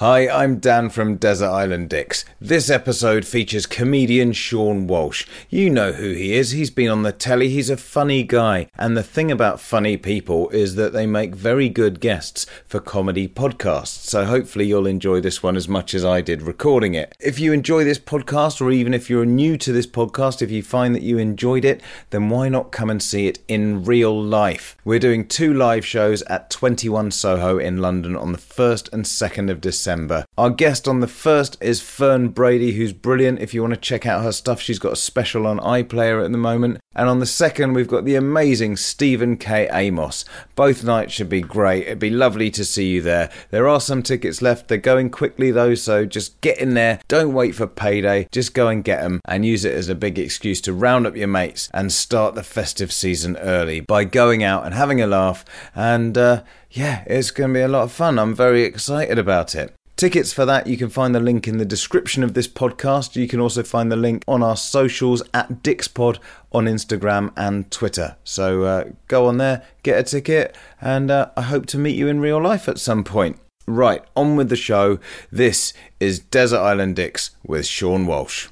Hi, I'm Dan from Desert Island Dicks. This episode features comedian Seann Walsh. You know who he is, he's been on the telly, he's a funny guy. And the thing about funny people is that they make very good guests for comedy podcasts. So hopefully you'll enjoy this one as much as I did recording it. If you enjoy this podcast, or even if you're new to this podcast, if you find that you enjoyed it, then why not come and see it in real life? We're doing two live shows at 21 Soho in London on the 1st and 2nd of December. December. Our guest on the first is Fern Brady, who's brilliant. If you want to check out her stuff, she's got a special on iPlayer at the moment. And on the second, we've got the amazing Stephen K. Amos. Both nights should be great. It'd be lovely to see you there. There are some tickets left. They're going quickly though, so just get in there. Don't wait for payday. Just go and get them and use it as a big excuse to round up your mates and start the festive season early by going out and having a laugh. And uh, yeah, it's going to be a lot of fun. I'm very excited about it. Tickets for that, you can find the link in the description of this podcast. You can also find the link on our socials at Dickspod on Instagram and Twitter. So uh, go on there, get a ticket, and uh, I hope to meet you in real life at some point. Right, on with the show. This is Desert Island Dicks with Seann Walsh.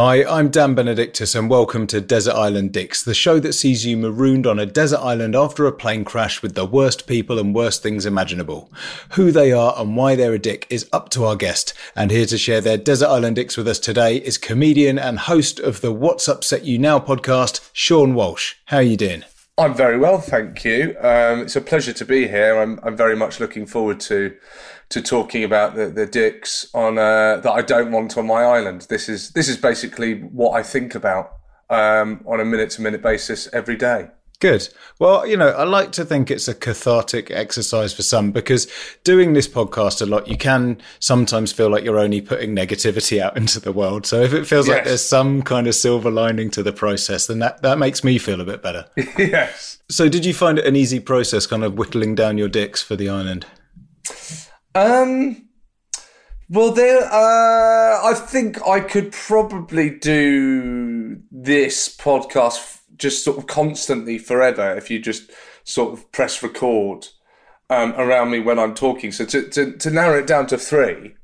Hi, I'm Dan Benedictus, and welcome to Desert Island Dicks, the show that sees you marooned on a desert island after a plane crash with the worst people and worst things imaginable. Who they are and why they're a dick is up to our guest, and here to share their Desert Island Dicks with us today is comedian and host of the What's Upset You Now podcast, Seann Walsh. How are you doing? I'm very well, thank you. Um, it's a pleasure to be here. I'm, I'm very much looking forward to to talking about the, the dicks on uh, that I don't want on my island. This is this is basically what I think about um, on a minute to minute basis every day. Good. Well, you know, I like to think it's a cathartic exercise for some because doing this podcast a lot, you can sometimes feel like you're only putting negativity out into the world. So if it feels yes. like there's some kind of silver lining to the process, then that, that makes me feel a bit better. yes. So did you find it an easy process kind of whittling down your dicks for the island? Um, well, there. Uh, I think I could probably do this podcast just sort of constantly forever if you just sort of press record um, around me when I'm talking. So to, to, to narrow it down to three,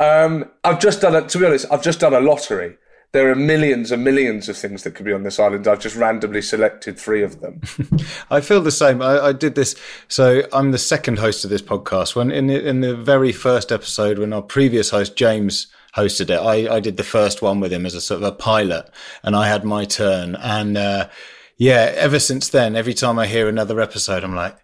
um, I've just done it. To be honest, I've just done a lottery there are millions and millions of things that could be on this island. I've just randomly selected three of them. I feel the same. I, I, did this. So I'm the second host of this podcast. When in the, in the very first episode, when our previous host James hosted it, I, I did the first one with him as a sort of a pilot, and I had my turn. And uh, yeah, ever since then, every time I hear another episode, I'm like,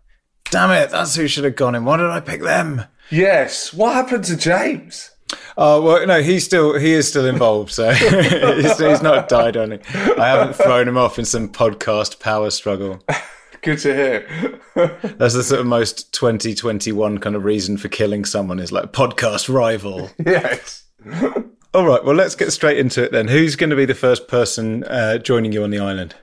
damn it, that's who should have gone in. Why did I pick them? Yes. What happened to James? Oh well, no, he's still he is still involved, so he's, he's, not died on it. I haven't thrown him off in some podcast power struggle. Good to hear. That's the sort of most 2021 kind of reason for killing someone is like podcast rival. Yes. All right, well, let's get straight into it then. Who's going to be the first person uh, joining you on the island?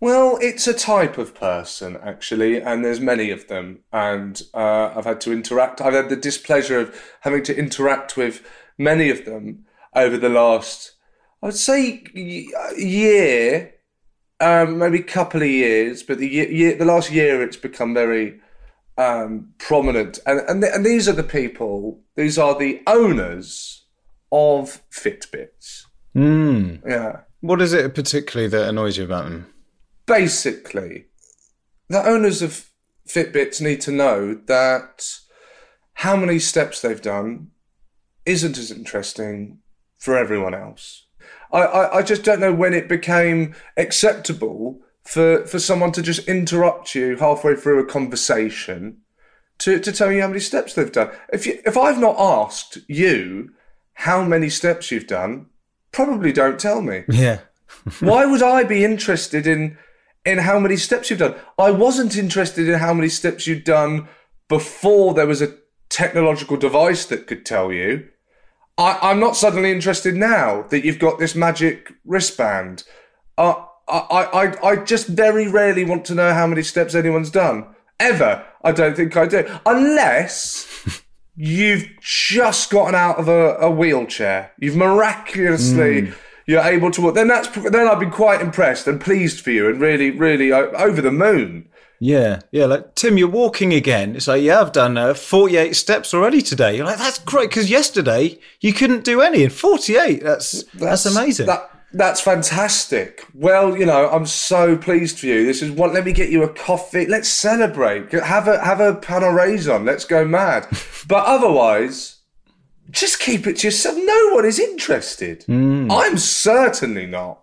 Well, it's a type of person actually, and there's many of them. And uh, I've had to interact. I've had the displeasure of having to interact with many of them over the last, I would say, year, um, maybe a couple of years. But the year, the last year, it's become very um, prominent. And and and these are the people. These are the owners of Fitbits. Mm. Yeah. What is it particularly that annoys you about them? basically, the owners of Fitbits need to know that how many steps they've done isn't as interesting for everyone else. I, I, I just don't know when it became acceptable for, for someone to just interrupt you halfway through a conversation to, to tell you how many steps they've done. If you, if I've not asked you how many steps you've done, probably don't tell me. Yeah. Why would I be interested in in how many steps you've done? I wasn't interested in how many steps you'd done before there was a technological device that could tell you. I, I'm not suddenly interested now that you've got this magic wristband. Uh, I, I, I just very rarely want to know how many steps anyone's done. Ever. I don't think I do. Unless you've just gotten out of a, a wheelchair. You've miraculously you're able to walk. Then that's then I've been quite impressed and pleased for you and really, really over the moon. Yeah, yeah. Like Tim, you're walking again. It's like, yeah, I've done uh, 48 steps already today. You're like, that's great because yesterday you couldn't do any. And 48, that's that's, amazing. That, that's fantastic. Well, you know, I'm so pleased for you. This is what. Let me get you a coffee. Let's celebrate. Have a have a pan raisin. Let's go mad. but otherwise, just keep it to yourself. No one is interested. I'm certainly not.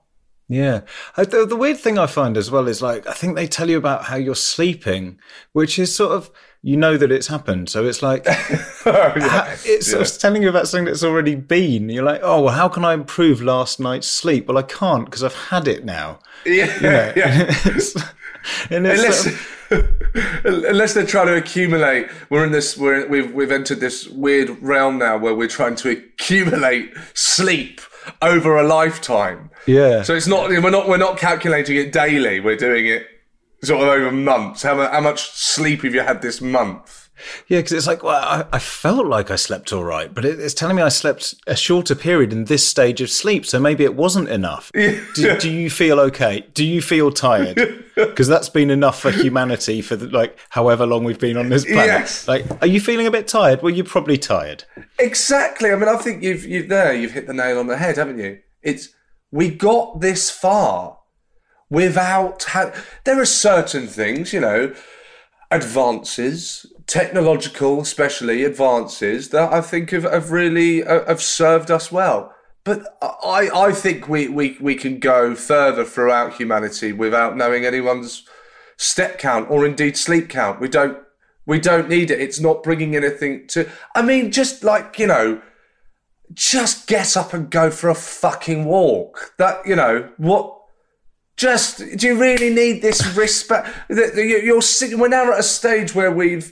Yeah. Uh, The, the weird thing I find as well is like, I think they tell you about how you're sleeping, which is sort of, you know that it's happened. So it's like, ha- it's of telling you about something that's already been. You're like, oh, well, how can I improve last night's sleep? Well, I can't because I've had it now. Yeah, yeah. It's- and it's unless, sort of- unless they're trying to accumulate, we're in this. We're we've we've entered this weird realm now where we're trying to accumulate sleep over a lifetime. yeah. So it's not we're not we're not calculating it daily. We're doing it sort of over months. How, how much sleep have you had this month? Yeah, because it's like, well, I, I felt like I slept all right, but it, it's telling me I slept a shorter period in this stage of sleep, so maybe it wasn't enough. Do, do you feel okay? Do you feel tired? Because that's been enough for humanity for the, like however long we've been on this planet. Yes. Like, are you feeling a bit tired? Well, you're probably tired. Exactly. I mean, I think you've you've there you've hit the nail on the head, haven't you? It's we got this far without there are certain things, you know, advances, technological, especially advances that I think have, have really uh, have served us well. But I, I think we, we, we can go further throughout humanity without knowing anyone's step count or indeed sleep count. We don't we don't need it. It's not bringing anything to. I mean, just like you know, just get up and go for a fucking walk. That you know what? Just do you really need this wristband? that- that you- You're. We're now at a stage where we've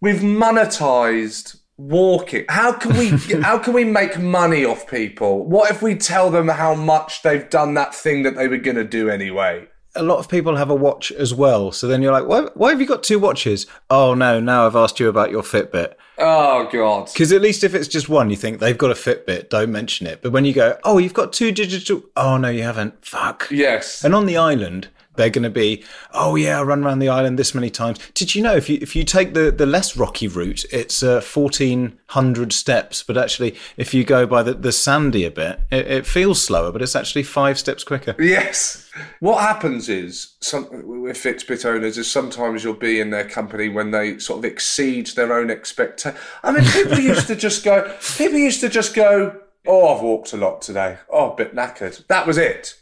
we've monetized walking. How can we how can we make money off people? What if we tell them how much they've done that thing that they were going to do anyway? A lot of people have a watch as well, so then you're like, why, why have you got two watches? Oh no, now I've asked you about your Fitbit. Oh god. Because at least if it's just one, you think they've got a Fitbit, don't mention it. But when you go, oh, you've got two digital, oh no, you haven't. Fuck. Yes. And on the island, they're going to be, oh yeah, I run around the island this many times. Did you know if you if you take the the less rocky route, it's uh, fourteen hundred steps, but actually if you go by the the sandier bit, it, it feels slower, but it's actually five steps quicker. Yes. What happens is, some, with Fitbit owners, is sometimes you'll be in their company when they sort of exceed their own expectations. I mean, people used to just go, people used to just go, oh, I've walked a lot today. Oh, a bit knackered. That was it.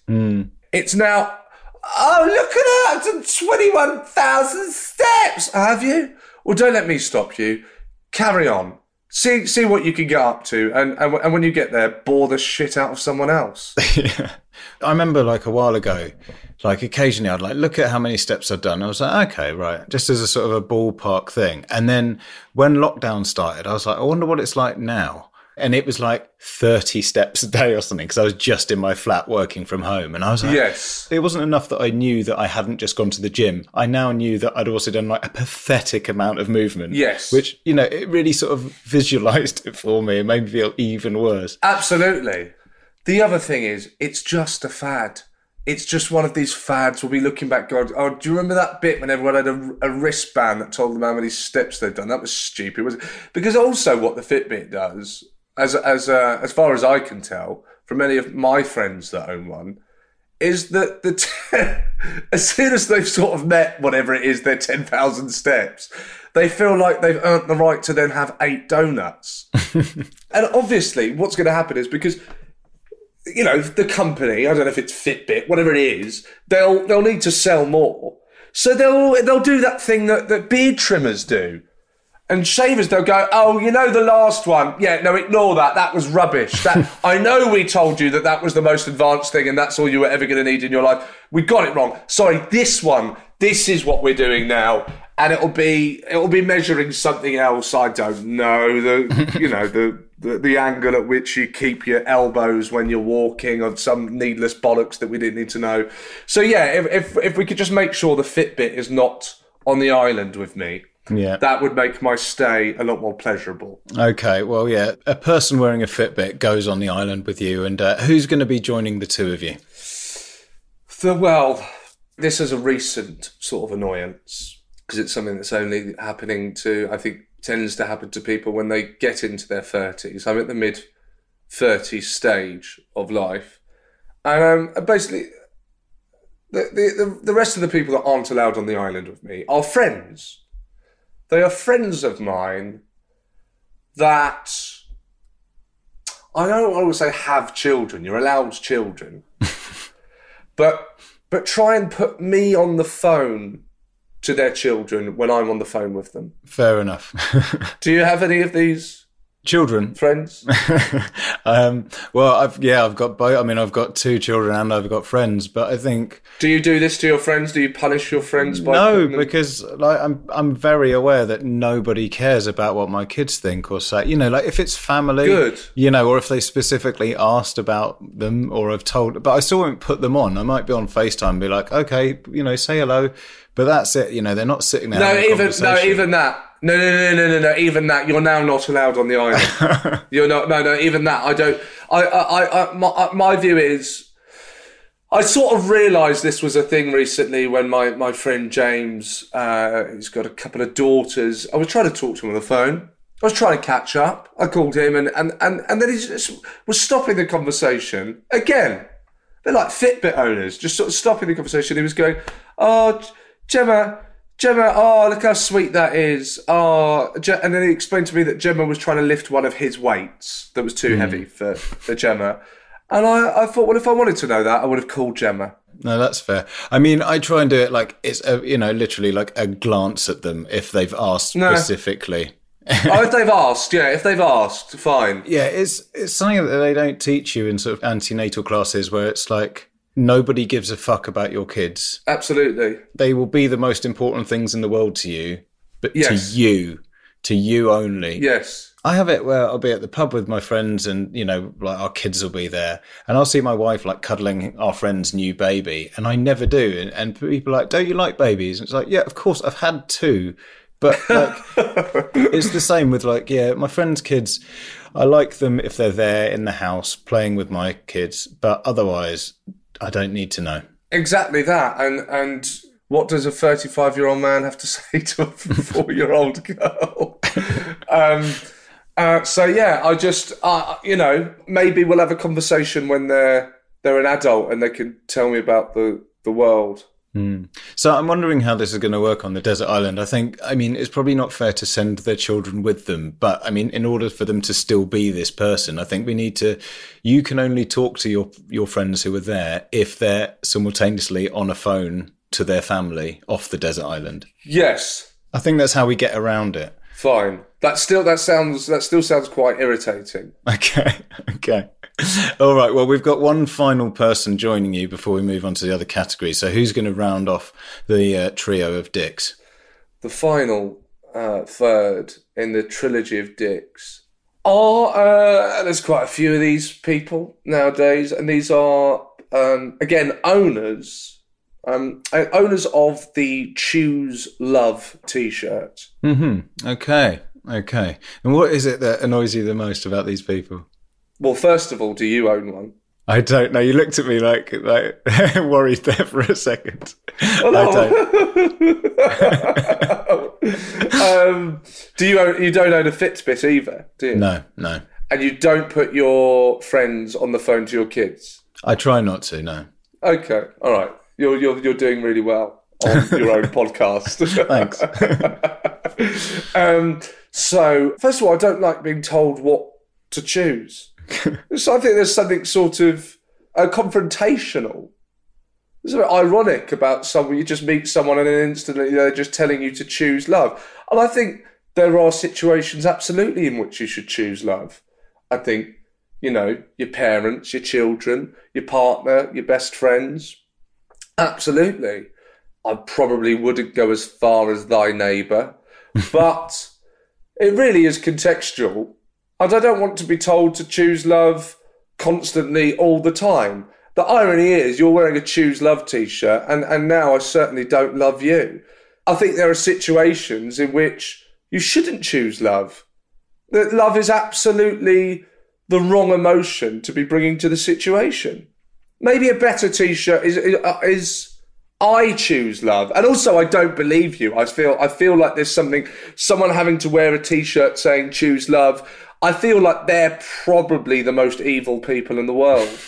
It's now, oh, look at that. I've done 21,000 steps. Have you? Well, don't let me stop you. Carry on. See, see what you can get up to, and, and and when you get there, bore the shit out of someone else. I remember like a while ago, like occasionally I'd like look at how many steps I'd done. I was like, okay, right, just as a sort of a ballpark thing. And then when lockdown started, I was like, I wonder what it's like now. And it was like 30 steps a day or something because I was just in my flat working from home. And I was like, Yes. it wasn't enough that I knew that I hadn't just gone to the gym. I now knew that I'd also done like a pathetic amount of movement. Yes. Which, you know, it really sort of visualized it for me. It made me feel even worse. Absolutely. The other thing is, it's just a fad. It's just one of these fads. We'll be looking back, God, oh, do you remember that bit when everyone had a, a wristband that told them how many steps they'd done? That was stupid, was it? Because also, what the Fitbit does, as as uh, as far as I can tell, from many of my friends that own one, is that the t- as soon as they've sort of met whatever it is, their ten thousand steps, they feel like they've earned the right to then have eight donuts. and obviously, what's going to happen is because you know the company, I don't know if it's Fitbit, whatever it is, they'll they'll need to sell more, so they'll they'll do that thing that that beard trimmers do. And shavers, they'll go, oh, you know the last one? Yeah, no, ignore that. That was rubbish. That I know we told you that that was the most advanced thing and that's all you were ever going to need in your life. We got it wrong. Sorry, this one, this is what we're doing now. And it'll be it'll be measuring something else. I don't know the you know the, the the angle at which you keep your elbows when you're walking, or some needless bollocks that we didn't need to know. So yeah, if if, if we could just make sure the Fitbit is not on the island with me, Yeah. that would make my stay a lot more pleasurable. Okay, well, yeah, a person wearing a Fitbit goes on the island with you, and uh, who's going to be joining the two of you? The, well, this is a recent sort of annoyance because it's something that's only happening to, I think, tends to happen to people when they get into their 30s. I'm at the mid 30s stage of life. And um, basically, the, the, the, the rest of the people that aren't allowed on the island with me are friends. They are friends of mine that I don't always say have children. You're allowed children, but but try and put me on the phone to their children when I'm on the phone with them. Fair enough. Do you have any of these Children. friends? um, well, I've yeah, I've got both. I mean, I've got two children and I've got friends, but I think Do you do this to your friends? Do you punish your friends by no, them- because like I'm I'm very aware that nobody cares about what my kids think or say. You know, like if it's family, Good. You know, or if they specifically asked about them or have told, but I still won't put them on. I might be on Facetime, and be like, okay, you know, say hello, but that's it. You know, they're not sitting there. No, even no, even that. No, no, no, no, no, no. Even that, you're now not allowed on the island. you're not. No, no. Even that, I don't. I, I, I, my, my view is, I sort of realised this was a thing recently when my my friend James, uh, he's got a couple of daughters. I was trying to talk to him on the phone. I was trying to catch up. I called him, and and and, and then he just was stopping the conversation again. They're like Fitbit owners, just sort of stopping the conversation. He was going, "Oh, Gemma, Gemma, oh, look how sweet that is." Oh, and then he explained to me that Gemma was trying to lift one of his weights that was too hmm. heavy for for Gemma. And I, I thought, well, if I wanted to know that, I would have called Gemma. No, that's fair. I mean, I try and do it like it's a, you know, literally like a glance at them if they've asked No. specifically. oh, if they've asked, yeah, if they've asked, fine. Yeah, it's it's something that they don't teach you in sort of antenatal classes where it's like nobody gives a fuck about your kids. Absolutely. They will be the most important things in the world to you, but Yes. to you, to you only. Yes. I have it where I'll be at the pub with my friends and, you know, like our kids will be there and I'll see my wife like cuddling our friend's new baby and I never do. And, and people are like, don't you like babies? And it's like, yeah, of course I've had two. But like, it's the same with like, yeah, my friends' kids, I like them if they're there in the house playing with my kids, but otherwise I don't need to know. Exactly that. And and what does a 35 year old man have to say to a four year old girl? um, uh, so yeah, I just uh, you know maybe we'll have a conversation when they're they're an adult and they can tell me about the the world. Hmm. So I'm wondering how this is going to work on the desert island. I think, I mean, it's probably not fair to send their children with them, but I mean, in order for them to still be this person, I think we need to. You can only talk to your your friends who are there if they're simultaneously on a phone to their family off the desert island. Yes, I think that's how we get around it. fine. That still that sounds that still sounds quite irritating. Okay. Okay. All right. Well, we've got one final person joining you before we move on to the other categories. So, who's going to round off the uh, trio of dicks? the final uh, third in the trilogy of dicks are uh, there's quite a few of these people nowadays, and these are um, again owners, um, uh, owners of the Choose Love T-shirt. Hmm. Okay. Okay. And what is it that annoys you the most about these people? Well, first of all, do you own one? I don't know. You looked at me like like worried there for a second. I don't. um, do you own? You don't own a Fitbit either, do you? No, no. And you don't put your friends on the phone to your kids. I try not to. No. Okay, all right. You're you're you're doing really well on your own podcast. Thanks. um, so first of all, I don't like being told what to choose. so I think there's something sort of uh, confrontational. There's a bit ironic about someone you just meet someone and then instantly they're just telling you to choose love. And I think there are situations absolutely in which you should choose love. I think, you know, your parents, your children, your partner, your best friends. Absolutely. I probably wouldn't go as far as thy neighbour, but it really is contextual. And I don't want to be told to choose love constantly all the time. The irony is you're wearing a choose love t-shirt and, and now I certainly don't love you. I think there are situations in which you shouldn't choose love. That love is absolutely the wrong emotion to be bringing to the situation. Maybe a better t-shirt is is I choose love, and also I don't believe you. I feel I feel like there's something someone having to wear a t-shirt saying choose love. I feel like they're probably the most evil people in the world.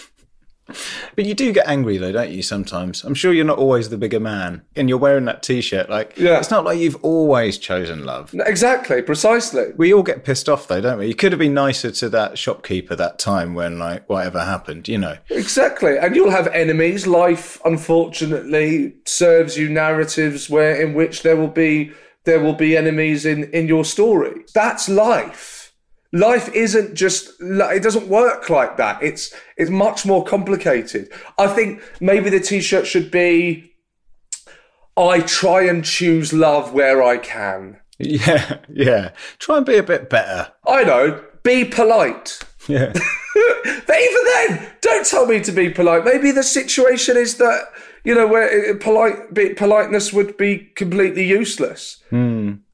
But you do get angry though, don't you? Sometimes I'm sure you're not always the bigger man, and you're wearing that T-shirt. Like, Yeah. it's not like you've always chosen love. Exactly, precisely. We all get pissed off though, don't we? You could have been nicer to that shopkeeper that time when like whatever happened, you know. Exactly. And you'll have enemies. Life unfortunately serves you narratives where in which there will be there will be enemies in in your story. That's life. Life isn't just it doesn't work like that. It's it's much more complicated. I think maybe the t-shirt should be I try and choose love where I can. Yeah, yeah. Try and be a bit better. I know, be polite. Yeah. But even then, don't tell me to be polite. Maybe the situation is that you know where polite be, politeness would be completely useless,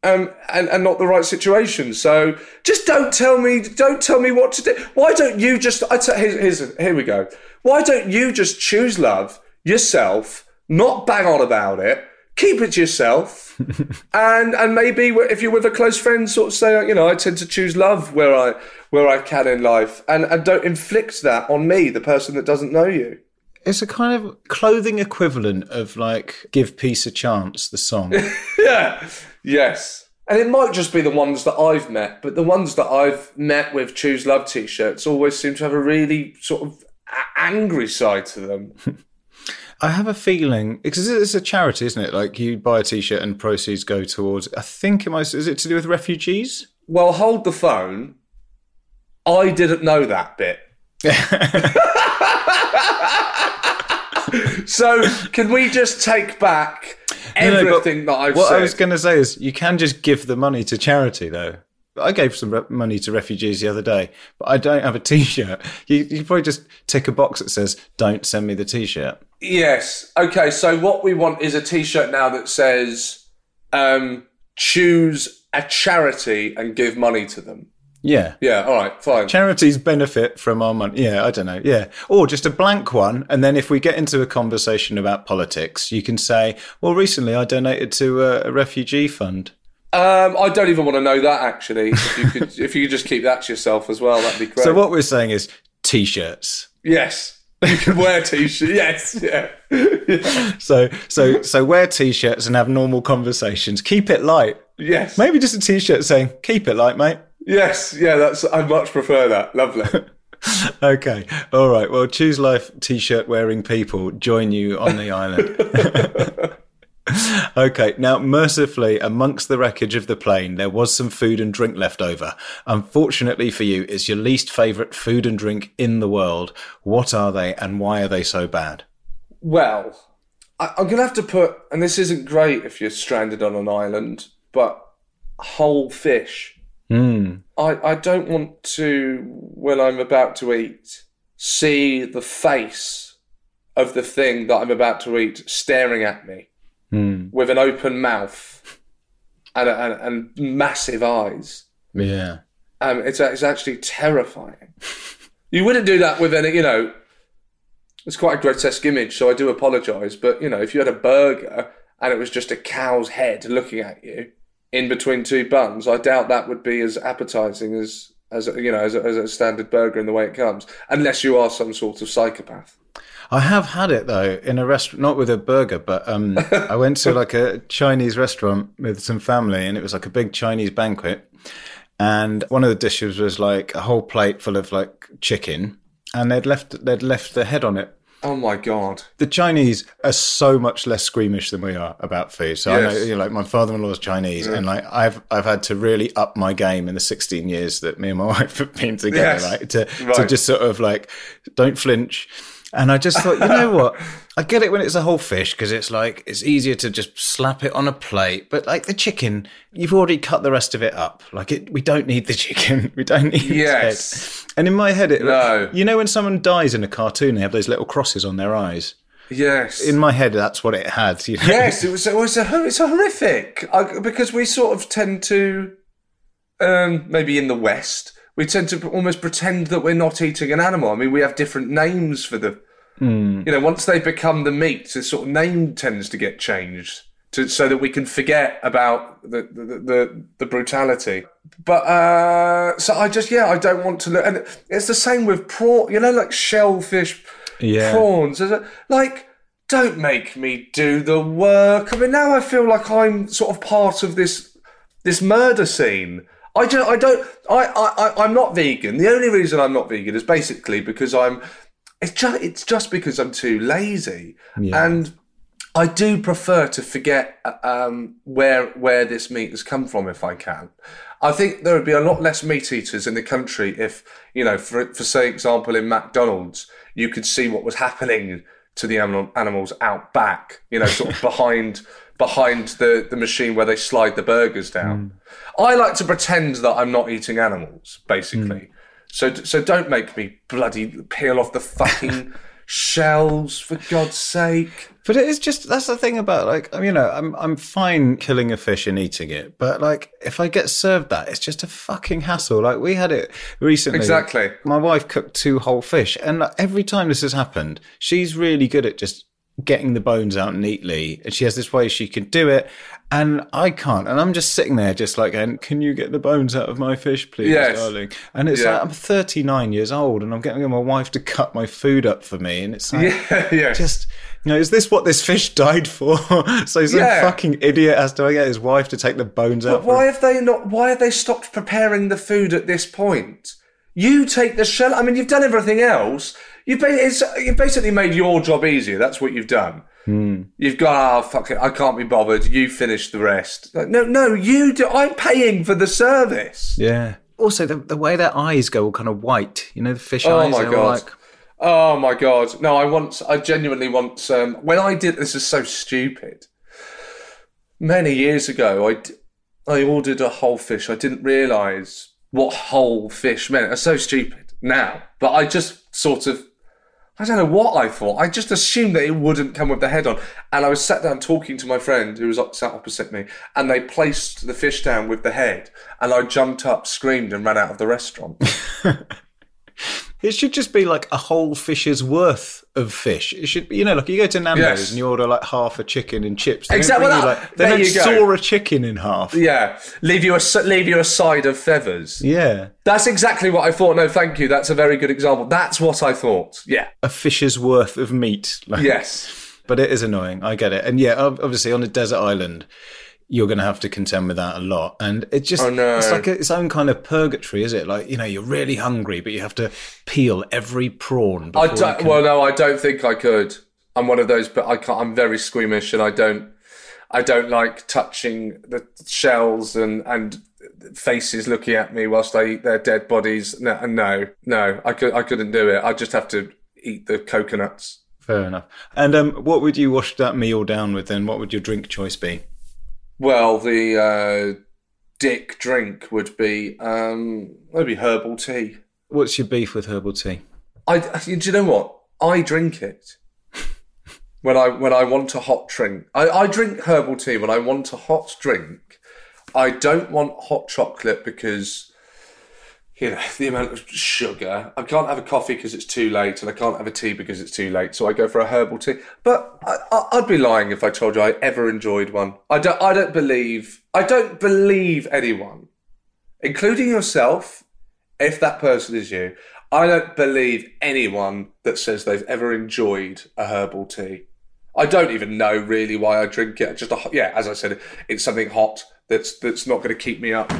um, and and not the right situation. So just don't tell me. Don't tell me what to do. Why don't you just? I here's, here's here we go. Why don't you just choose love yourself? Not bang on about it. Keep it to yourself, and and maybe if you're with a close friend, sort of say, you know, I tend to choose love where I where I can in life, and and don't inflict that on me, the person that doesn't know you. It's a kind of clothing equivalent of like "Give Peace a Chance," the song. Yeah. Yes. And it might just be the ones that I've met, but the ones that I've met with Choose Love t shirts always seem to have a really sort of angry side to them. I have a feeling because it's a charity, isn't it? Like you buy a T-shirt and proceeds go towards. I think it might. Is it to do with refugees? well, hold the phone. I didn't know that bit. so, can we just take back No, no, everything that I've What said? I was going to say is you can just give the money to charity, though. I gave some re- money to refugees the other day, but I don't have a T-shirt. You, you probably just tick a box that says "Don't send me the T-shirt." Yes. Okay. So what we want is a T-shirt now that says, um, "Choose a charity and give money to them." Yeah. Yeah. All right. Fine. Charities benefit from our money. Yeah, I don't know. Yeah. Or just a blank one. And then if we get into a conversation about politics, you can say, well, recently I donated to a, a refugee fund. um, I don't even want to know that actually. If you could, if you could just keep that to yourself as well, that'd be great. So what we're saying is t shirts. Yes. You can wear a T-shirt. Yes. Yeah. So, so, so wear t shirts and have normal conversations. Keep it light. Yes. Maybe just a t shirt saying, keep it light, mate. Yes. Yeah. That's. I much prefer that. Lovely. Okay. All right. Well, Choose Life t shirt wearing people join you on the island. okay. Now, mercifully, amongst the wreckage of the plane, there was some food and drink left over. Unfortunately for you, it's your least favourite food and drink in the world. What are they and why are they so bad? Well, I, I'm going to have to put, and this isn't great if you're stranded on an island, but whole fish. Hmm. I, I don't want to, when I'm about to eat, see the face of the thing that I'm about to eat staring at me Hmm. with an open mouth and, and, and massive eyes. Yeah. Um, it's, it's actually terrifying. you wouldn't do that with any, you know, it's quite a grotesque image, so I do apologise. But, you know, if you had a burger and it was just a cow's head looking at you in between two buns, I doubt that would be as appetising as, as you know, as a, as a standard burger in the way it comes, unless you are some sort of psychopath. I have had it though in a restaurant, not with a burger, but um, I went to like a Chinese restaurant with some family, and it was like a big Chinese banquet. And one of the dishes was like a whole plate full of like chicken, and they'd left they'd left the head on it. Oh my god. The Chinese are so much less squeamish than we are about food. So I know, you know, like my father-in-law is Chinese, and like I've I've had to really up my game in the 16 years that me and my wife have been together, Yes. like to to just sort of like don't flinch. And I just thought, you know what? I get it when it's a whole fish because it's like it's easier to just slap it on a plate. But like the chicken, you've already cut the rest of it up. Like it, we don't need the chicken. We don't need Yes. head. And in my head, it No. you know when someone dies in a cartoon, they have those little crosses on their eyes. Yes. In my head, that's what it had. You know? yes, it was. It was a. It's a horrific I, because we sort of tend to, um, maybe in the West, we tend to almost pretend that we're not eating an animal. I mean, we have different names for the. You know, once they become the meat, the sort of name tends to get changed to so that we can forget about the the the, the brutality. But uh, so I just yeah, I don't want to look. And it's the same with prawn. You know, like shellfish Yeah. prawns. Like, don't make me do the work. I mean, now I feel like I'm sort of part of this this murder scene. I don't. I don't. I. I. I'm not vegan. The only reason I'm not vegan is basically because I'm. It's just. It's just because I'm too lazy, and I do prefer to forget um, where where this meat has come from if I can. I think there would be a lot less meat eaters in the country if you know, for for say example, in McDonald's, you could see what was happening to the animal, animals out back. You know, sort of behind behind the the machine where they slide the burgers down. Mm. I like to pretend that I'm not eating animals, basically. Mm. So so don't make me bloody peel off the fucking shells for God's sake. But it is just that's the thing about like you know I'm I'm fine killing a fish and eating it, but like if I get served that, it's just a fucking hassle. Like we had it recently. Exactly. My wife cooked two whole fish, and like, every time this has happened, she's really good at just getting the bones out neatly, and she has this way she can do it, and I can't. And I'm just sitting there, just like, "Can you get the bones out of my fish, please, Yes. darling?" And it's Yeah. like I'm 39 years old, and I'm getting my wife to cut my food up for me, and it's like Yeah, yeah. just you know, is this what this fish died for? so some Yeah. fucking idiot has to get his wife to take the bones out. But for why have they not? Why have they stopped preparing the food at this point? You take the shell. I mean, you've done everything else. You've, ba- it's, you've basically made your job easier. That's what you've done. You've got, oh, fuck it, I can't be bothered. You finish the rest. Like, no, no, you do. I'm paying for the service. Yeah. Also, the, the way their eyes go all kind of white. You know, the fish Oh eyes. my God. Like, Oh my god! No, I once, I genuinely once. Um, when I did this, is so stupid. Many years ago, I d- I ordered a whole fish. I didn't realise what whole fish meant. It's so stupid now, but I just sort of. I don't know what I thought. I just assumed that it wouldn't come with the head on. And I was sat down talking to my friend who was sat opposite me, and they placed the fish down with the head. And I jumped up, screamed, and ran out of the restaurant. it should just be like a whole fish's worth of fish. It should be, you know, like you go to Nando's Yes. and you order like half a chicken and chips. They don't Exactly, well, like, they there don't saw a chicken in half. yeah, leave you a leave you a side of feathers. Yeah. That's exactly what I thought. No, thank you. That's a very good example. That's what I thought. Yeah. A fish's worth of meat. Like, Yes. But it is annoying. I get it. And yeah, obviously on a desert island, you're going to have to contend with that a lot. And it just, Oh, no. it's like a, its own kind of purgatory, is it? Like, you know, you're really hungry, but you have to peel every prawn. I don't, can- well, no, I don't think I could. I'm one of those, but I can't. I'm very squeamish, and I don't. I don't like touching the shells and and faces looking at me whilst I eat their dead bodies. No, no, no. I could. I couldn't do it. I just have to eat the coconuts. Fair enough. And um, what would you wash that meal down with then? What would your drink choice be? Well, the uh, dick drink would be um, maybe herbal tea. What's your beef with herbal tea? I, do you know what? I drink it when I when I want a hot drink. I, I drink herbal tea when I want a hot drink. I don't want hot chocolate because you know the amount of sugar. I can't have a coffee because it's too late, and I can't have a tea because it's too late. So I go for a herbal tea. But I, I'd be lying if I told you I ever enjoyed one. I don't. I don't believe. I don't believe anyone, including yourself, if that person is you, I don't believe anyone that says they've ever enjoyed a herbal tea. I don't even know really why I drink it. Just a, yeah, as I said, it's something hot that's that's not going to keep me up.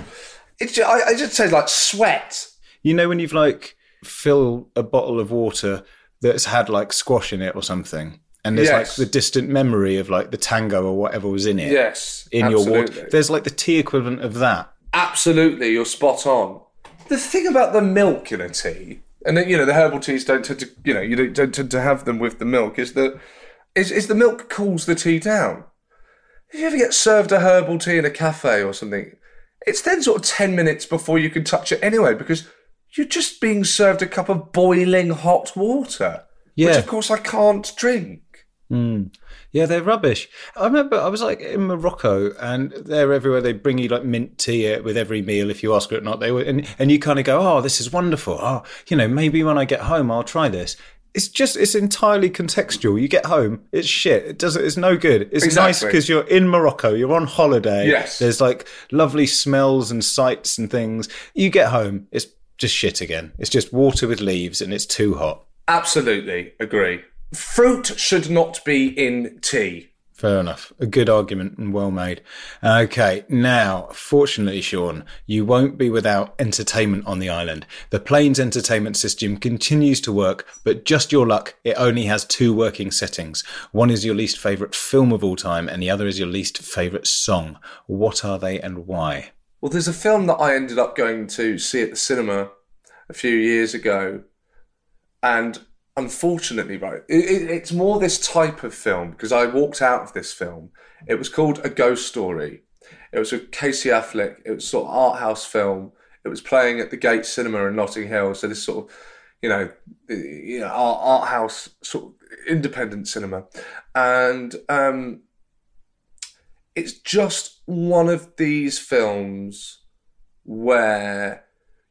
It's just, I, I just say like sweat. You know when you've like fill a bottle of water that's had like squash in it or something. And there's Yes. like the distant memory of like the tango or whatever was in it Yes, in your water. There's like the tea equivalent of that. Absolutely, you're spot on. The thing about the milk in a tea, and then, you know the herbal teas don't tend to, you know, you don't, don't tend to have them with the milk. Is that is is the milk cools the tea down? If you ever get served a herbal tea in a cafe or something, it's then sort of ten minutes before you can touch it anyway because you're just being served a cup of boiling hot water, which of course I can't drink. Hmm. Yeah, they're rubbish. I remember I was like in Morocco, and they're everywhere. They bring you like mint tea with every meal if you ask for it or not. They were, and and you kind of go, oh, this is wonderful. Oh, you know, maybe when I get home, I'll try this. It's just it's entirely contextual. You get home, it's shit. It doesn't. It's no good. It's nice because you're in Morocco. You're on holiday. Yes. There's like lovely smells and sights and things. You get home, it's just shit again. It's just water with leaves, and it's too hot. Absolutely agree. Fruit should not be in tea. Fair enough. A good argument and well made. Okay, now, fortunately, Seann, you won't be without entertainment on the island. The plane's entertainment system continues to work, but just your luck, it only has two working settings. One is your least favourite film of all time, and the other is your least favourite song. What are they and why? Well, there's a film that I ended up going to see at the cinema a few years ago, and unfortunately, right, it, it, it's more this type of film because I walked out of this film. It was called A Ghost Story. It was with Casey Affleck. It was sort of art house film. It was playing at the Gate Cinema in Notting Hill. So this sort of, you know, you know, art, art house sort of independent cinema, and um, it's just one of these films where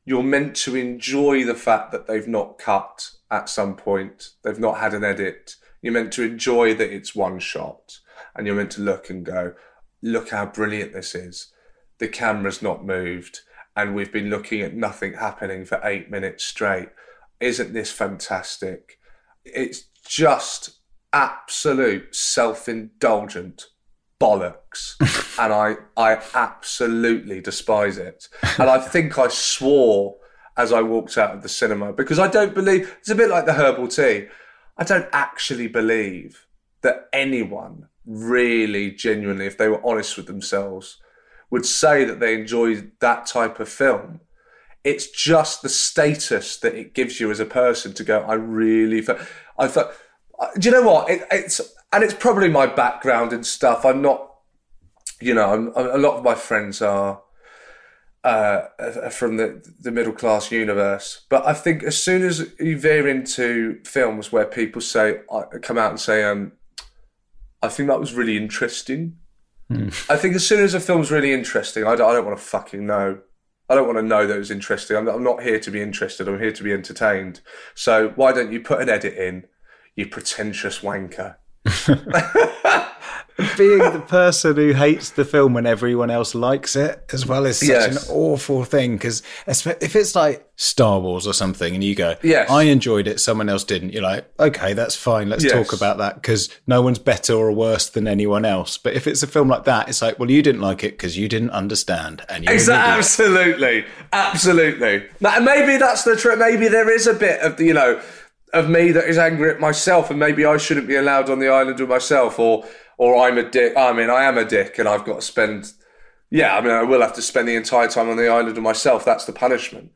you're meant to enjoy the fact that they've not cut at some point, they've not had an edit. You're meant to enjoy that it's one shot, and you're meant to look and go, look how brilliant this is. The camera's not moved, and we've been looking at nothing happening for eight minutes straight. Isn't this fantastic? It's just absolute self indulgent bollocks and I I absolutely despise it. And I think I swore as I walked out of the cinema because I don't believe it's a bit like the herbal tea. I don't actually believe that anyone really genuinely if they were honest with themselves would say that they enjoy that type of film. It's just the status that it gives you as a person to go. I really, fe- I thought. Do you know what? It, it's and it's probably my background and stuff. I'm not, you know, I'm, a lot of my friends are uh, from the the middle class universe. But I think as soon as you veer into films where people say, uh, come out and say, um, I think that was really interesting. I think as soon as a film's really interesting, I don't, I don't want to fucking know. I don't want to know that it was interesting. I'm, I'm not here to be interested. I'm here to be entertained. So why don't you put an edit in, you pretentious wanker? Being the person who hates the film when everyone else likes it as well is such Yes. an awful thing because if it's like Star Wars or something and you go, Yes. I enjoyed it, someone else didn't, you're like, okay, that's fine, let's Yes. talk about that because no one's better or worse than anyone else. But if it's a film like that, it's like, well, you didn't like it because you didn't understand and you're Exactly, absolutely, absolutely. Now, maybe that's the trick. Maybe there is a bit of the, you know, of me that is angry at myself, and maybe I shouldn't be allowed on the island with myself, or or I'm a dick. I mean, I am a dick, and I've got to spend. Yeah, I mean, I will have to spend the entire time on the island with myself. That's the punishment.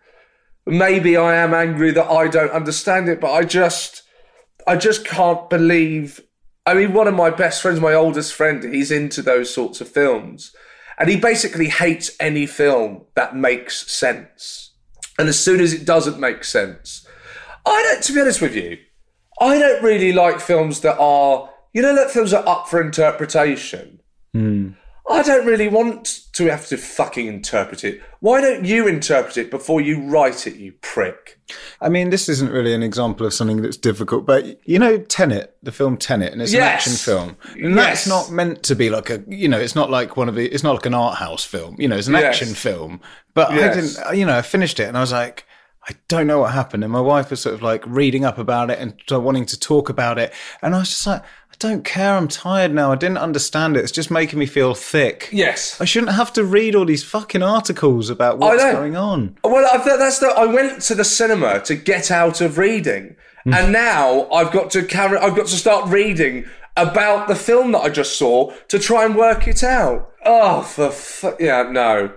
Maybe I am angry that I don't understand it, but I just, I just can't believe. I mean, one of my best friends, my oldest friend, he's into those sorts of films. And he basically hates any film that makes sense. And as soon as it doesn't make sense, I don't, to be honest with you, I don't really like films that are, you know, that films are up for interpretation. Hmm. I don't really want to have to fucking interpret it. Why don't you interpret it before you write it, you prick? I mean, this isn't really an example of something that's difficult, but you know, Tenet, the film Tenet, and it's an action film, and that's not meant to be like a, you know, it's not like one of the, it's not like an art house film, you know, it's an Yes. action film. But I didn't, you know, I finished it and I was like, I don't know what happened, and my wife was sort of like reading up about it and wanting to talk about it, and I was just like, I don't care, I'm tired now, I didn't understand it, it's just making me feel thick. Yes. I shouldn't have to read all these fucking articles about what's going on. Uh, well, I, that- that's the. I went to the cinema to get out of reading, mm. and now I've got to carry. I've got to start reading about the film that I just saw to try and work it out. Oh, for fu- yeah, no.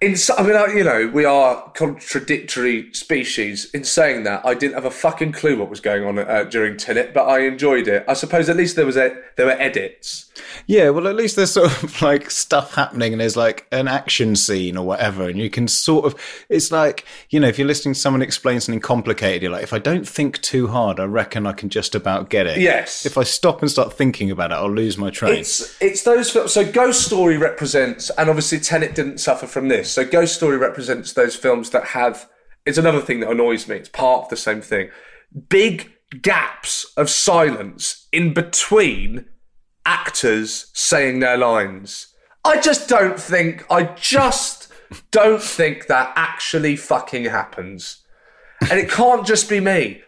In, I mean, I- you know, we are contradictory species. In saying that, I didn't have a fucking clue what was going on uh, during Tenet, but I enjoyed it. I suppose at least there was a, there were edits. Yeah, well, at least there's sort of like stuff happening and there's like an action scene or whatever. And you can sort of, it's like, you know, if you're listening to someone explain something complicated, you're like, if I don't think too hard, I reckon I can just about get it. Yes. If I stop and start thinking about it, I'll lose my train. It's it's those films. So Ghost Story represents, and obviously Tenet didn't suffer from this. So Ghost Story represents those films that have. It's another thing that annoys me. It's part of the same thing. Big gaps of silence in between actors saying their lines. I just don't think. I just don't think that actually fucking happens. And it can't just be me.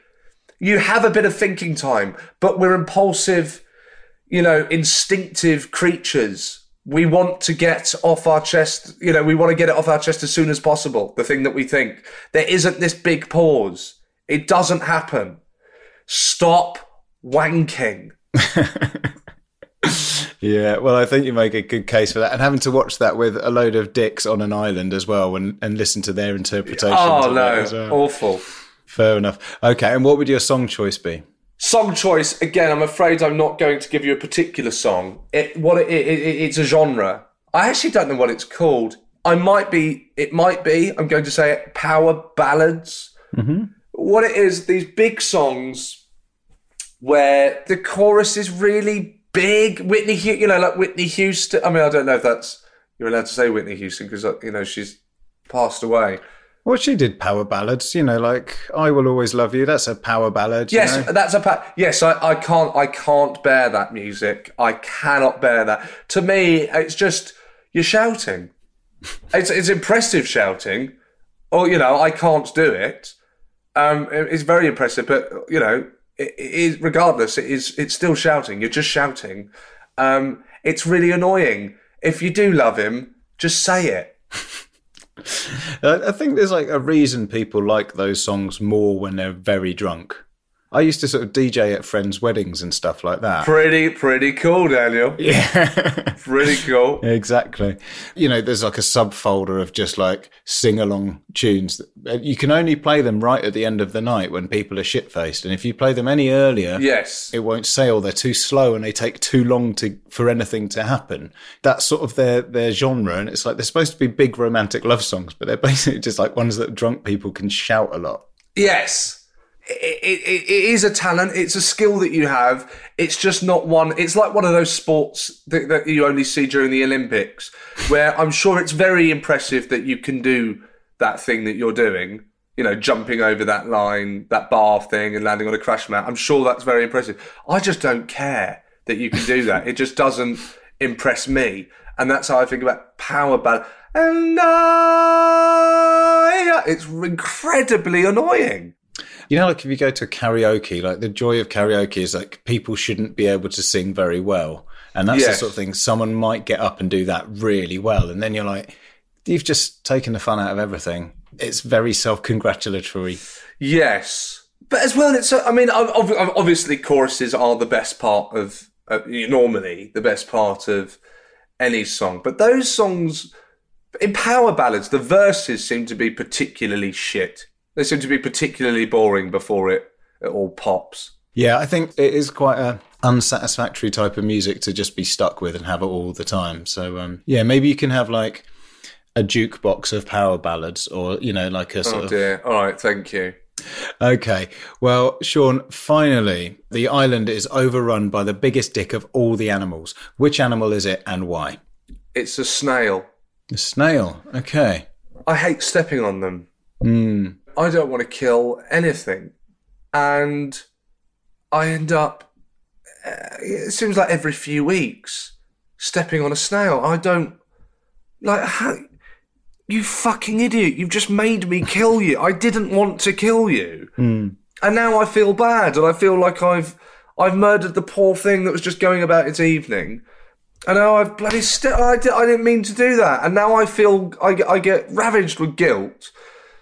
You have a bit of thinking time, but we're impulsive you know, instinctive creatures. We want to get off our chest, you know, we want to get it off our chest as soon as possible, the thing that we think. There isn't this big pause. It doesn't happen. Stop wanking. Yeah, well, I think you make a good case for that, and having to watch that with a load of dicks on an island as well, and, and listen to their interpretations. Oh no, well. awful. Fair enough. Okay, and what would your song choice be? Song choice again. I'm afraid I'm not going to give you a particular song. It what it, it, it it's a genre. I actually don't know what it's called. I might be. It might be. I'm going to say it. Power ballads. Mm-hmm. What it is? These big songs where the chorus is really big. Whitney, you know, like Whitney Houston. I mean, I don't know if that's you're allowed to say Whitney Houston because uh, you know she's passed away. Well, she did power ballads, you know, like "I Will Always Love You." That's a power ballad. you Yes, know? that's a pa- yes. I, I can't I can't bear that music. I cannot bear that. To me, it's just you're shouting. It's it's impressive shouting, or you know I can't do it. Um, it- it's very impressive, but you know it, it is regardless. It is it's still shouting. You're just shouting. Um, it's really annoying. If you do love him, just say it. I think there's like a reason people like those songs more when they're very drunk. I used to sort of DJ at friends' weddings and stuff like that. Pretty pretty cool, Daniel. Yeah. Pretty cool. Exactly. You know, there's like a subfolder of just like sing along tunes. That you can only play them right at the end of the night when people are shit faced. And if you play them any earlier, Yes. it won't say or they're too slow and they take too long to for anything to happen. That's sort of their their genre. And it's like they're supposed to be big romantic love songs, but they're basically just like ones that drunk people can shout a lot. Yes. It, it, it is a talent. It's a skill that you have. It's just not one. It's like one of those sports that, that you only see during the Olympics, where I'm sure it's very impressive that you can do that thing that you're doing. You know, jumping over that line, that bar thing, and landing on a crash mat. I'm sure that's very impressive. I just don't care that you can do that. It just doesn't impress me, and that's how I think about power ballad. And it's incredibly annoying. You know, like if you go to karaoke, like the joy of karaoke is like people shouldn't be able to sing very well. And that's the sort of thing someone might get up and do that really well. And then you're like, you've just taken the fun out of everything. It's very self congratulatory. Yes, but as well, it's. I mean, ob- ob- obviously, choruses are the best part of uh, normally the best part of any song. But those songs in power ballads, the verses seem to be particularly shit. They seem to be particularly boring before it it all pops. Yeah, I think it is quite a unsatisfactory type of music to just be stuck with and have it all the time. So um, yeah, maybe you can have like a jukebox of power ballads, or you know, like a sort Oh of dear. All right, thank you. Okay. Well, Seann, finally, the island is overrun by the biggest dick of all the animals. Which animal is it and why? It's a snail. A snail. Okay. I hate stepping on them. Hmm. I don't want to kill anything. And I end up, uh, it seems like every few weeks, stepping on a snail. I don't, like, how, you fucking idiot. You've just made me kill you. I didn't want to kill you. And now I feel bad and I feel like I've, I've murdered the poor thing that was just going about its evening. And now I've bloody st- I, di- I didn't mean to do that. And now I feel, I, I get ravaged with guilt.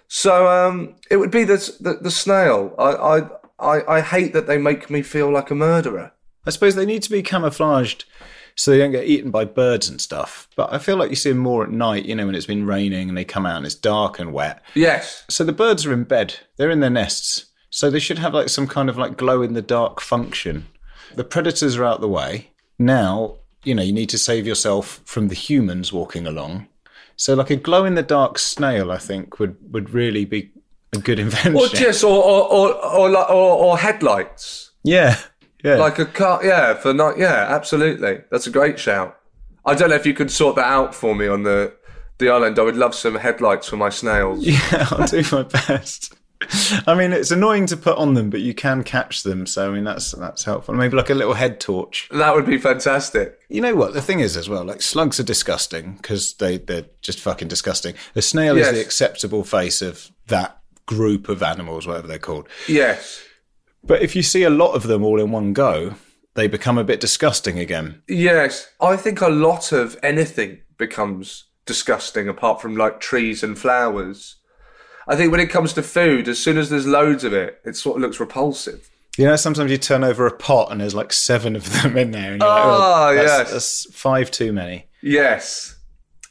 So um, it would be the the, the snail. I, I I, I hate that they make me feel like a murderer. I suppose they need to be camouflaged so they don't get eaten by birds and stuff. But I feel like you see them more at night, you know, when it's been raining and they come out and it's dark and wet. Yes. So the birds are in bed, they're in their nests. So they should have like some kind of like glow in the dark function. The predators are out the way. Now, you know, you need to save yourself from the humans walking along. So like a glow in the dark snail, I think would would really be a good invention. Or just or or or or, or, or headlights. yeah, yeah. Like a car, yeah, for night, yeah, absolutely. That's a great shout. I don't know if you could sort that out for me on the the island. I would love some headlights for my snails. Yeah, I'll do my best. I mean, it's annoying to put on them, but you can catch them. So I mean, that's that's helpful. Maybe like a little head torch. That would be fantastic. You know what? The thing is, as well, like slugs are disgusting because they they're just fucking disgusting. A snail is the acceptable face of that group of animals, whatever they're called. Yes, But if you see a lot of them all in one go, they become a bit disgusting again. yes. I think a lot of anything becomes disgusting apart from like trees and flowers. I think when it comes to food, as soon as there's loads of it, it sort of looks repulsive. You know, sometimes you turn over a pot and there's like seven of them in there, and you're like, Oh, oh, that's, yes. that's five too many. Yes.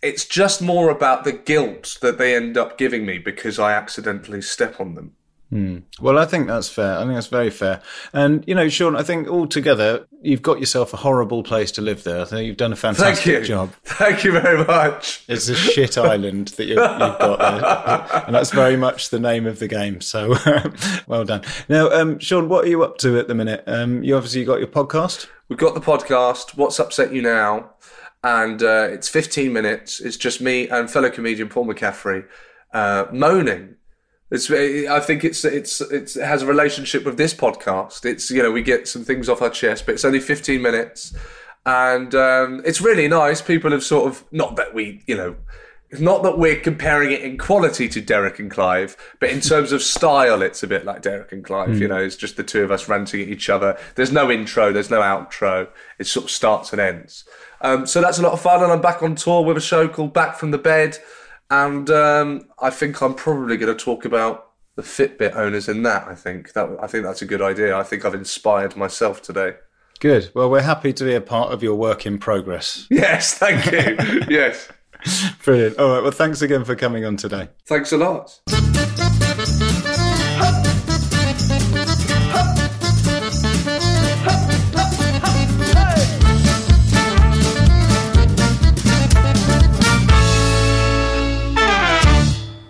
It's just more about the guilt that they end up giving me because I accidentally step on them. Well, I think that's fair. I think that's very fair. And you know, Seann, I think altogether you've got yourself a horrible place to live there. I think you've done a Thank fantastic you. job. Thank you very much. It's a shit island that you, you've got there, and that's very much the name of the game. So, well done. Now, um, Seann, what are you up to at the minute? Um, you obviously got your podcast. We've got the podcast, What's Upset You Now? And uh, it's 15 minutes. It's just me and fellow comedian Paul McCaffrey uh, moaning. It's, I think it's, it's, it's, it has a relationship with this podcast. It's, you know, we get some things off our chest, but it's only 15 minutes. And um, it's really nice. People have sort of, not that we, you know, not that we're comparing it in quality to Derek and Clive, but in terms of style, it's a bit like Derek and Clive. You know, it's just the two of us ranting at each other. There's no intro, there's no outro. It sort of starts and ends. Um, so that's a lot of fun, and I'm back on tour with a show called Back from the Bed, and um, I think I'm probably going to talk about the Fitbit owners in that. I think that I think that's a good idea. I think I've inspired myself today. Good. Well, we're happy to be a part of your work in progress. Yes, thank you. yes, Brilliant. All right. Well, thanks again for coming on today. thanks a lot.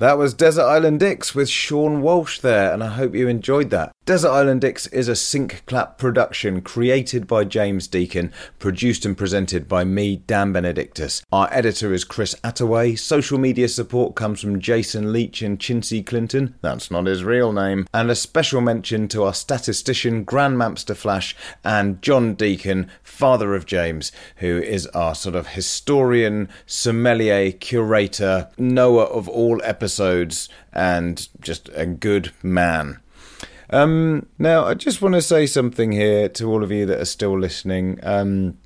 That was Desert Island Dicks with Seann Walsh there, and I hope you enjoyed that. Desert Island Dicks is a sync clap production created by James Deacon, produced and presented by me, Dan Benedictus. Our editor is Chris Attaway. Social media support comes from Jason Leach and Chinsey Clinton. That's not his real name. And a special mention to our statistician, Grandmaster Flash, and John Deacon, father of James, who is our sort of historian, sommelier, curator, knower of all episodes, and just a good man. Um, now, I just want to say something here to all of you that are still listening. Um,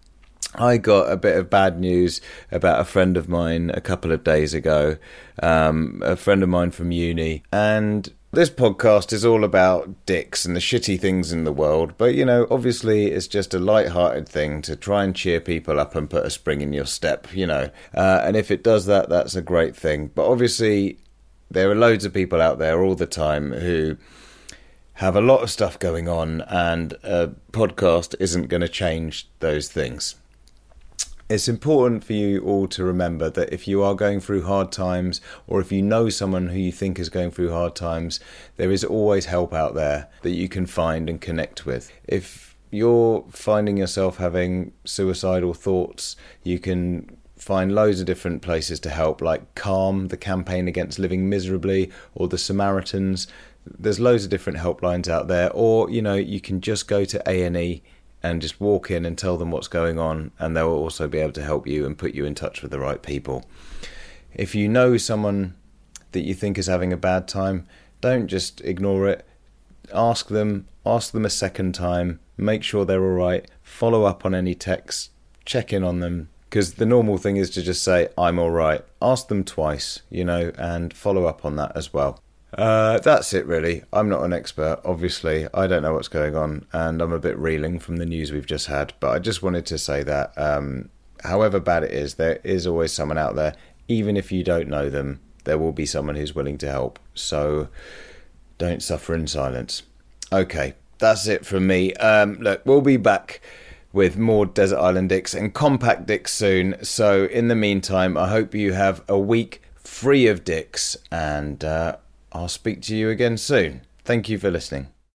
I got a bit of bad news about a friend of mine a couple of days ago, um, a friend of mine from uni, and this podcast is all about dicks and the shitty things in the world, but you know, obviously it's just a light-hearted thing to try and cheer people up and put a spring in your step, you know. Uh, and if it does that, that's a great thing. But obviously, there are loads of people out there all the time who have a lot of stuff going on, and a podcast isn't going to change those things. It's important for you all to remember that if you are going through hard times, or if you know someone who you think is going through hard times, there is always help out there that you can find and connect with. If you're finding yourself having suicidal thoughts, you can find loads of different places to help, like Calm, the campaign against living miserably, or the Samaritans. There's loads of different helplines out there, or you know, you can just go to A and E and just walk in and tell them what's going on, and they'll also be able to help you and put you in touch with the right people. If you know someone that you think is having a bad time, don't just ignore it. Ask them, ask them a second time, make sure they're all right, follow up on any texts, check in on them. Because the normal thing is to just say, I'm all right. Ask them twice, you know, and follow up on that as well. Uh, that's it, really. I'm not an expert, obviously. I don't know what's going on, and I'm a bit reeling from the news we've just had. But I just wanted to say that, um, however bad it is, there is always someone out there, even if you don't know them, there will be someone who's willing to help. So don't suffer in silence. Okay, that's it from me. Um, look, we'll be back with more Desert Island Dicks and Compact Dicks soon. So in the meantime, I hope you have a week free of dicks, and uh, I'll speak to you again soon. Thank you for listening.